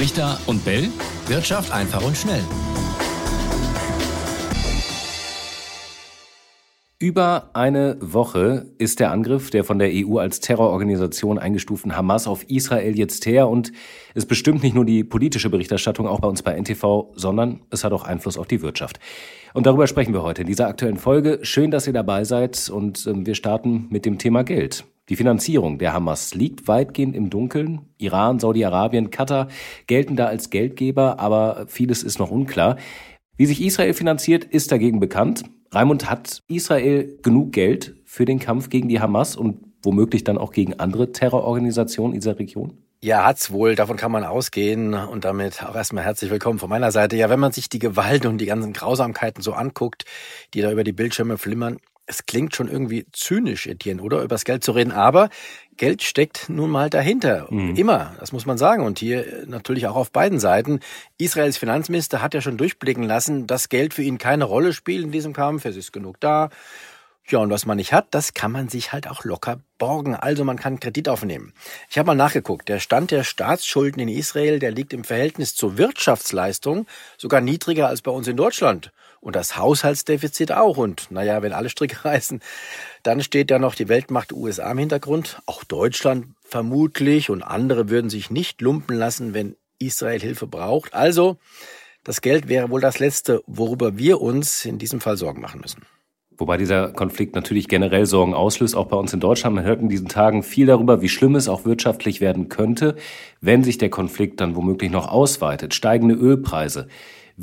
Richter und Bell. Wirtschaft einfach und schnell. Über eine Woche ist der Angriff der von der EU als Terrororganisation eingestuften Hamas auf Israel jetzt her und es bestimmt nicht nur die politische Berichterstattung auch bei uns bei NTV, sondern es hat auch Einfluss auf die Wirtschaft. Und darüber sprechen wir heute in dieser aktuellen Folge. Schön, dass ihr dabei seid und ähm, wir starten mit dem Thema Geld. Die Finanzierung der Hamas liegt weitgehend im Dunkeln. Iran, Saudi-Arabien, Katar gelten da als Geldgeber, aber vieles ist noch unklar. Wie sich Israel finanziert, ist dagegen bekannt. Raimund, hat Israel genug Geld für den Kampf gegen die Hamas und womöglich dann auch gegen andere Terrororganisationen in dieser Region? Ja, hat's wohl. Davon kann man ausgehen. Und damit auch erstmal herzlich willkommen von meiner Seite. Ja, wenn man sich die Gewalt und die ganzen Grausamkeiten so anguckt, die da über die Bildschirme flimmern, es klingt schon irgendwie zynisch, Etienne, oder? Übers Geld zu reden. Aber Geld steckt nun mal dahinter. Mhm. Immer. Das muss man sagen. Und hier natürlich auch auf beiden Seiten. Israels Finanzminister hat ja schon durchblicken lassen, dass Geld für ihn keine Rolle spielt in diesem Kampf. Es ist genug da. Ja, und was man nicht hat, das kann man sich halt auch locker borgen. Also man kann Kredit aufnehmen. Ich habe mal nachgeguckt. Der Stand der Staatsschulden in Israel, der liegt im Verhältnis zur Wirtschaftsleistung sogar niedriger als bei uns in Deutschland. Und das Haushaltsdefizit auch. Und naja, wenn alle Stricke reißen, dann steht ja noch die Weltmacht USA im Hintergrund. Auch Deutschland vermutlich. Und andere würden sich nicht lumpen lassen, wenn Israel Hilfe braucht. Also, das Geld wäre wohl das Letzte, worüber wir uns in diesem Fall Sorgen machen müssen. Wobei dieser Konflikt natürlich generell Sorgen auslöst, auch bei uns in Deutschland. Man hört in diesen Tagen viel darüber, wie schlimm es auch wirtschaftlich werden könnte, wenn sich der Konflikt dann womöglich noch ausweitet. Steigende Ölpreise,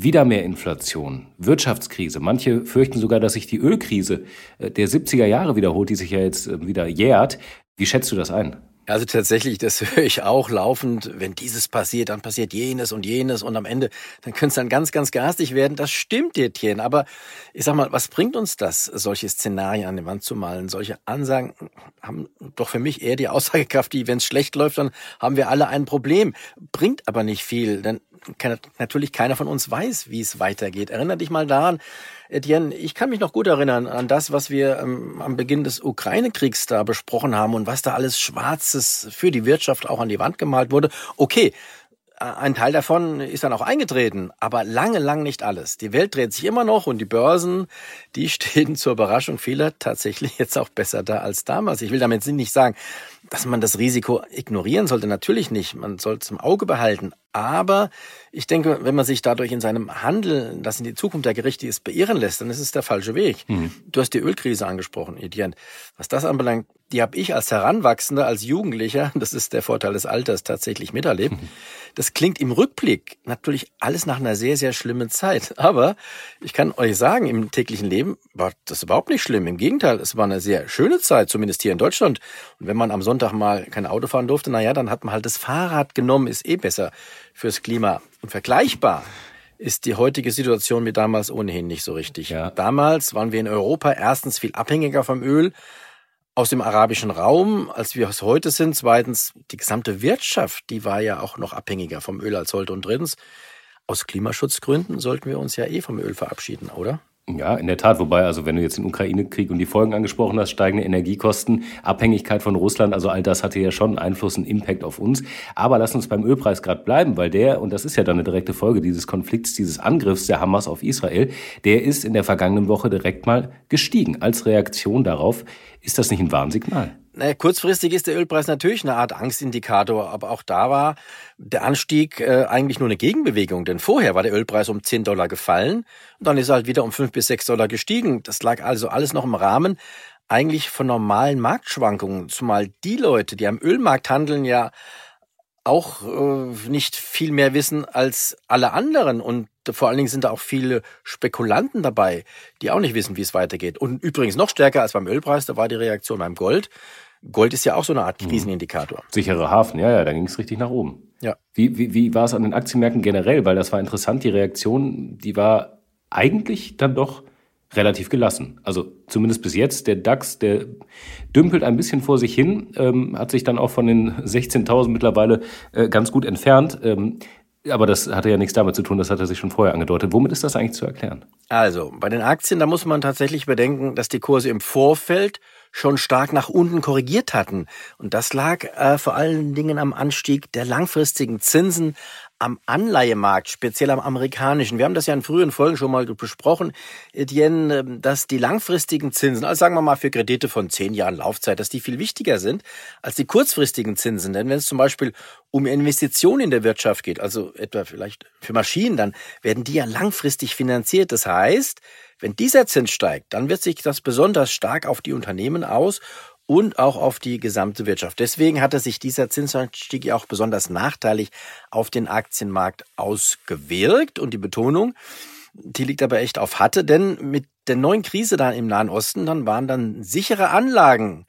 wieder mehr Inflation, Wirtschaftskrise. Manche fürchten sogar, dass sich die Ölkrise äh, der 70er Jahre wiederholt, die sich ja jetzt äh, wieder jährt. Wie schätzt du das ein? Also tatsächlich, das höre ich auch laufend. Wenn dieses passiert, dann passiert jenes und jenes und am Ende, dann könnte es dann ganz, ganz garstig werden. Das stimmt, Etienne. Aber ich sag mal, was bringt uns das, solche Szenarien an die Wand zu malen? Solche Ansagen haben doch für mich eher die Aussagekraft, die, wenn es schlecht läuft, dann haben wir alle ein Problem. Bringt aber nicht viel, denn natürlich keiner von uns weiß, wie es weitergeht. Erinner dich mal daran, Etienne, ich kann mich noch gut erinnern an das, was wir ähm, am Beginn des Ukraine-Kriegs da besprochen haben und was da alles Schwarzes für die Wirtschaft auch an die Wand gemalt wurde. Okay, ein Teil davon ist dann auch eingetreten, aber lange, lang nicht alles. Die Welt dreht sich immer noch und die Börsen, die stehen zur Überraschung vieler tatsächlich jetzt auch besser da als damals. Ich will damit nicht sagen, dass man das Risiko ignorieren sollte. Natürlich nicht. Man soll es im Auge behalten. Aber ich denke, wenn man sich dadurch in seinem Handeln, das in die Zukunft der Gerichte ist, beirren lässt, dann ist es der falsche Weg. Mhm. Du hast die Ölkrise angesprochen, Etienne. Was das anbelangt, die habe ich als Heranwachsender, als Jugendlicher, das ist der Vorteil des Alters, tatsächlich miterlebt. Mhm. Das klingt im Rückblick natürlich alles nach einer sehr, sehr schlimmen Zeit. Aber ich kann euch sagen, im täglichen Leben war das überhaupt nicht schlimm. Im Gegenteil, es war eine sehr schöne Zeit, zumindest hier in Deutschland. Und wenn man am Sonntag mal kein Auto fahren durfte, na ja, dann hat man halt das Fahrrad genommen, ist eh besser fürs Klima. Und vergleichbar ist die heutige Situation mit damals ohnehin nicht so richtig. Ja. Damals waren wir in Europa erstens viel abhängiger vom Öl aus dem arabischen Raum, als wir es heute sind. Zweitens, die gesamte Wirtschaft, die war ja auch noch abhängiger vom Öl als heute. Und drittens, aus Klimaschutzgründen sollten wir uns ja eh vom Öl verabschieden, oder? Ja, in der Tat. Wobei, also wenn du jetzt den Ukraine-Krieg und die Folgen angesprochen hast, steigende Energiekosten, Abhängigkeit von Russland, also all das hatte ja schon Einfluss, einen Impact auf uns. Aber lass uns beim Ölpreis gerade bleiben, weil der, und das ist ja dann eine direkte Folge dieses Konflikts, dieses Angriffs der Hamas auf Israel, der ist in der vergangenen Woche direkt mal gestiegen. Als Reaktion darauf, ist das nicht ein Warnsignal? Naja, kurzfristig ist der Ölpreis natürlich eine Art Angstindikator, aber auch da war der Anstieg äh, eigentlich nur eine Gegenbewegung, denn vorher war der Ölpreis um 10 Dollar gefallen und dann ist er halt wieder um 5 bis 6 Dollar gestiegen. Das lag also alles noch im Rahmen eigentlich von normalen Marktschwankungen, zumal die Leute, die am Ölmarkt handeln, ja auch äh, nicht viel mehr wissen als alle anderen. Und vor allen Dingen sind da auch viele Spekulanten dabei, die auch nicht wissen, wie es weitergeht. Und übrigens noch stärker als beim Ölpreis, da war die Reaktion beim Gold. Gold ist ja auch so eine Art mhm. Krisenindikator. Sicherer Hafen, ja, ja, da ging es richtig nach oben. Ja. Wie, wie, wie war es an den Aktienmärkten generell? Weil das war interessant, die Reaktion, die war eigentlich dann doch relativ gelassen. Also zumindest bis jetzt. Der DAX, der dümpelt ein bisschen vor sich hin, ähm, hat sich dann auch von den 16.000 mittlerweile äh, ganz gut entfernt. Ähm, aber das hatte ja nichts damit zu tun, das hat er sich schon vorher angedeutet. Womit ist das eigentlich zu erklären? Also, bei den Aktien, da muss man tatsächlich bedenken, dass die Kurse im Vorfeld schon stark nach unten korrigiert hatten. Und das lag äh, vor allen Dingen am Anstieg der langfristigen Zinsen, am Anleihemarkt, speziell am amerikanischen. Wir haben das ja in früheren Folgen schon mal besprochen, Etienne, ähm, dass die langfristigen Zinsen, also sagen wir mal für Kredite von zehn Jahren Laufzeit, dass die viel wichtiger sind als die kurzfristigen Zinsen. Denn wenn es zum Beispiel um Investitionen in der Wirtschaft geht, also etwa vielleicht für Maschinen, dann werden die ja langfristig finanziert. Das heißt, wenn dieser Zins steigt, dann wird sich das besonders stark auf die Unternehmen aus und auch auf die gesamte Wirtschaft. Deswegen hatte sich dieser Zinsanstieg ja auch besonders nachteilig auf den Aktienmarkt ausgewirkt. Und die Betonung, die liegt aber echt auf hatte, denn mit der neuen Krise da im Nahen Osten, dann waren dann sichere Anlagen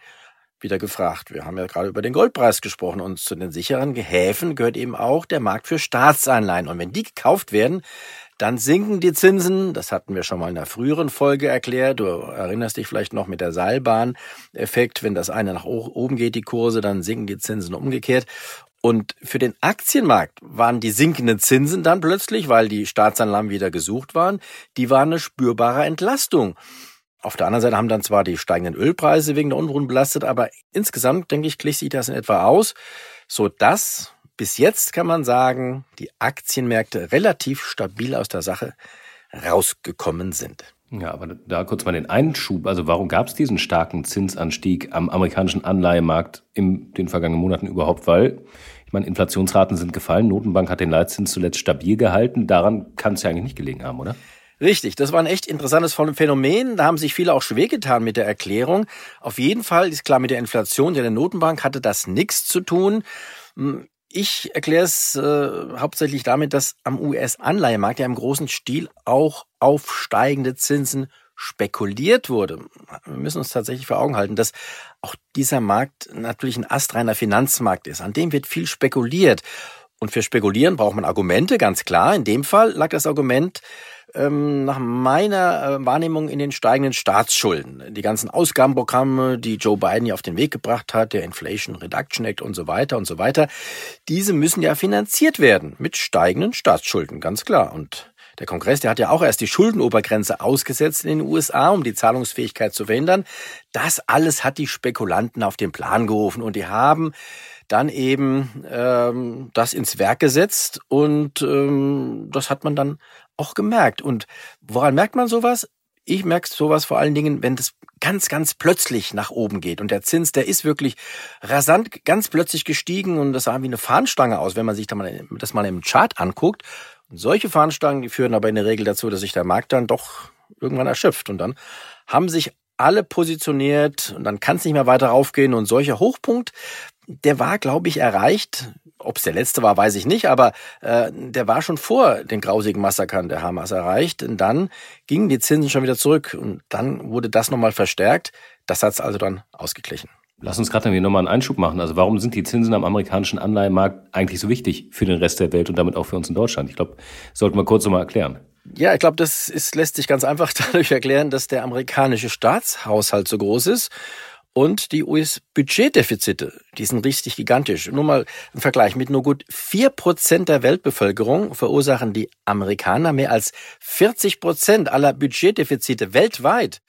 wieder gefragt. Wir haben ja gerade über den Goldpreis gesprochen und zu den sicheren Häfen gehört eben auch der Markt für Staatsanleihen. Und wenn die gekauft werden, dann sinken die Zinsen. Das hatten wir schon mal in einer früheren Folge erklärt. Du erinnerst dich vielleicht noch mit der Seilbahn-Effekt. Wenn das eine nach oben geht, die Kurse, dann sinken die Zinsen umgekehrt. Und für den Aktienmarkt waren die sinkenden Zinsen dann plötzlich, weil die Staatsanleihen wieder gesucht waren, die waren eine spürbare Entlastung. Auf der anderen Seite haben dann zwar die steigenden Ölpreise wegen der Unruhen belastet, aber insgesamt, denke ich, glich sich das in etwa aus, so dass bis jetzt kann man sagen, die Aktienmärkte relativ stabil aus der Sache rausgekommen sind. Ja, aber da kurz mal den Einschub. Also warum gab es diesen starken Zinsanstieg am amerikanischen Anleihemarkt in den vergangenen Monaten überhaupt? Weil, ich meine, Inflationsraten sind gefallen, Notenbank hat den Leitzins zuletzt stabil gehalten. Daran kann es ja eigentlich nicht gelegen haben, oder? Richtig, das war ein echt interessantes Phänomen. Da haben sich viele auch schwer getan mit der Erklärung. Auf jeden Fall ist klar, mit der Inflation der Notenbank hatte das nichts zu tun. Ich erkläre es äh, hauptsächlich damit, dass am US-Anleihemarkt ja im großen Stil auch auf steigende Zinsen spekuliert wurde. Wir müssen uns tatsächlich vor Augen halten, dass auch dieser Markt natürlich ein astreiner Finanzmarkt ist. An dem wird viel spekuliert. Und für Spekulieren braucht man Argumente, ganz klar. In dem Fall lag das Argument ähm, nach meiner äh, Wahrnehmung in den steigenden Staatsschulden. Die ganzen Ausgabenprogramme, die Joe Biden ja auf den Weg gebracht hat, der Inflation Reduction Act und so weiter und so weiter, diese müssen ja finanziert werden mit steigenden Staatsschulden, ganz klar. Und der Kongress, der hat ja auch erst die Schuldenobergrenze ausgesetzt in den USA, um die Zahlungsfähigkeit zu verhindern. Das alles hat die Spekulanten auf den Plan gerufen und die haben dann eben ähm, das ins Werk gesetzt und ähm, das hat man dann auch gemerkt. Und woran merkt man sowas? Ich merke sowas vor allen Dingen, wenn das ganz, ganz plötzlich nach oben geht. Und der Zins, der ist wirklich rasant, ganz plötzlich gestiegen und das sah wie eine Fahnenstange aus, wenn man sich das mal im Chart anguckt. Und solche Fahnenstangen, die führen aber in der Regel dazu, dass sich der Markt dann doch irgendwann erschöpft. Und dann haben sich alle positioniert und dann kann es nicht mehr weiter raufgehen. Und solcher Hochpunkt, der war, glaube ich, erreicht ob es der letzte war, weiß ich nicht, aber äh, der war schon vor den grausigen Massakern der Hamas erreicht. Und dann gingen die Zinsen schon wieder zurück und dann wurde das nochmal verstärkt. Das hat es also dann ausgeglichen. Lass uns gerade nochmal einen Einschub machen. Also warum sind die Zinsen am amerikanischen Anleihenmarkt eigentlich so wichtig für den Rest der Welt und damit auch für uns in Deutschland? Ich glaube, sollten wir kurz nochmal erklären. Ja, ich glaube, das ist, lässt sich ganz einfach dadurch erklären, dass der amerikanische Staatshaushalt so groß ist und die US-Budgetdefizite, die sind richtig gigantisch. Nur mal ein Vergleich. Mit nur gut vier Prozent der Weltbevölkerung verursachen die Amerikaner mehr als 40 Prozent aller Budgetdefizite weltweit.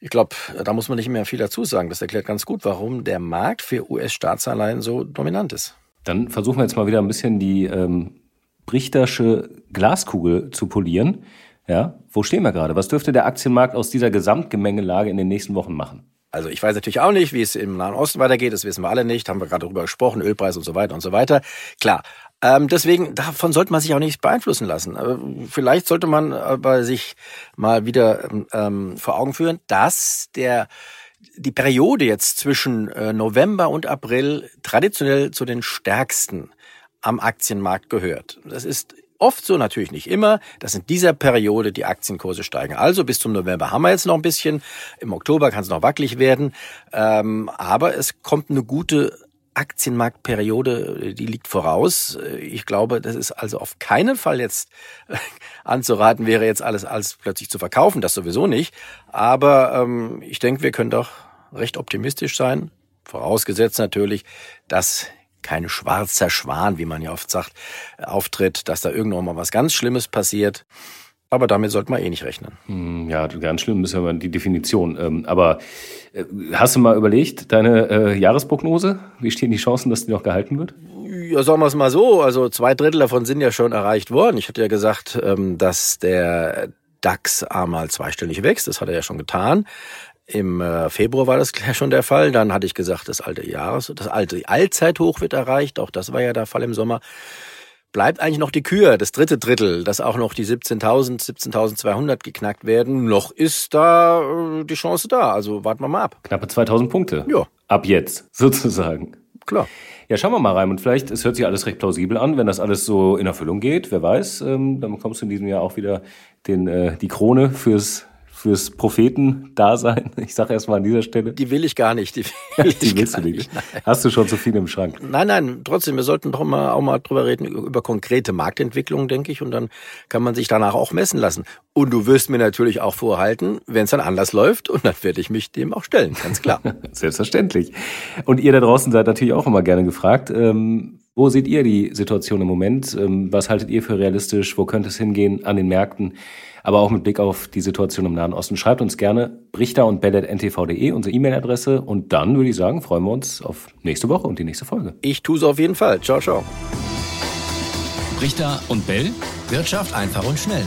Ich glaube, da muss man nicht mehr viel dazu sagen. Das erklärt ganz gut, warum der Markt für US-Staatsanleihen so dominant ist. Dann versuchen wir jetzt mal wieder ein bisschen die ähm, Brichtersche Glaskugel zu polieren. Ja, wo stehen wir gerade? Was dürfte der Aktienmarkt aus dieser Gesamtgemengelage in den nächsten Wochen machen? Also ich weiß natürlich auch nicht, wie es im Nahen Osten weitergeht, das wissen wir alle nicht, haben wir gerade darüber gesprochen, Ölpreis und so weiter und so weiter. Klar, ähm, deswegen, davon sollte man sich auch nicht beeinflussen lassen. Äh, vielleicht sollte man aber sich mal wieder ähm, vor Augen führen, dass der die Periode jetzt zwischen äh, November und April traditionell zu den stärksten am Aktienmarkt gehört. Das ist oft so, natürlich nicht immer, dass in dieser Periode die Aktienkurse steigen. Also bis zum November haben wir jetzt noch ein bisschen. Im Oktober kann es noch wackelig werden. Ähm, aber es kommt eine gute Aktienmarktperiode, die liegt voraus. Ich glaube, das ist also auf keinen Fall jetzt anzuraten wäre, jetzt alles, alles plötzlich zu verkaufen. Das sowieso nicht. Aber ähm, ich denke, wir können doch recht optimistisch sein. Vorausgesetzt natürlich, dass kein schwarzer Schwan, wie man ja oft sagt, auftritt, dass da irgendwann mal was ganz Schlimmes passiert. Aber damit sollte man eh nicht rechnen. Hm, ja, ganz schlimm ist ja die Definition. Ähm, aber äh, hast du mal überlegt, deine äh, Jahresprognose? Wie stehen die Chancen, dass die noch gehalten wird? Ja, sagen wir es mal so. Also zwei Drittel davon sind ja schon erreicht worden. Ich hatte ja gesagt, ähm, dass der DAX einmal zweistellig wächst. Das hat er ja schon getan. Im äh, Februar war das schon der Fall. Dann hatte ich gesagt, das alte Jahres, das alte Allzeithoch wird erreicht. Auch das war ja der Fall im Sommer. Bleibt eigentlich noch die Kür, das dritte Drittel, dass auch noch die 17.000, 17.200 geknackt werden. Noch ist da äh, die Chance da. Also warten wir mal ab. Knappe 2.000 Punkte. Ja. Ab jetzt, sozusagen. Klar. Ja, schauen wir mal rein. Und vielleicht, es hört sich alles recht plausibel an, wenn das alles so in Erfüllung geht. Wer weiß, ähm, dann bekommst du in diesem Jahr auch wieder den, äh, die Krone fürs fürs Prophetendasein. Ich sage erstmal an dieser Stelle. Die will ich gar nicht. Die, will die willst du nicht. Hast du schon zu viel im Schrank? Nein, nein, trotzdem, wir sollten doch mal auch mal drüber reden, über konkrete Marktentwicklungen, denke ich. Und dann kann man sich danach auch messen lassen. Und du wirst mir natürlich auch vorhalten, wenn es dann anders läuft. Und dann werde ich mich dem auch stellen, ganz klar. Selbstverständlich. Und ihr da draußen seid natürlich auch immer gerne gefragt. Ähm, wo seht ihr die Situation im Moment? Ähm, was haltet ihr für realistisch? Wo könnte es hingehen an den Märkten? aber auch mit Blick auf die Situation im Nahen Osten. Schreibt uns gerne brichter und bell.ntv.de, unsere E-Mail-Adresse. Und dann würde ich sagen, freuen wir uns auf nächste Woche und die nächste Folge. Ich tue es auf jeden Fall. Ciao, ciao. Brichter und Bell. Wirtschaft einfach und schnell.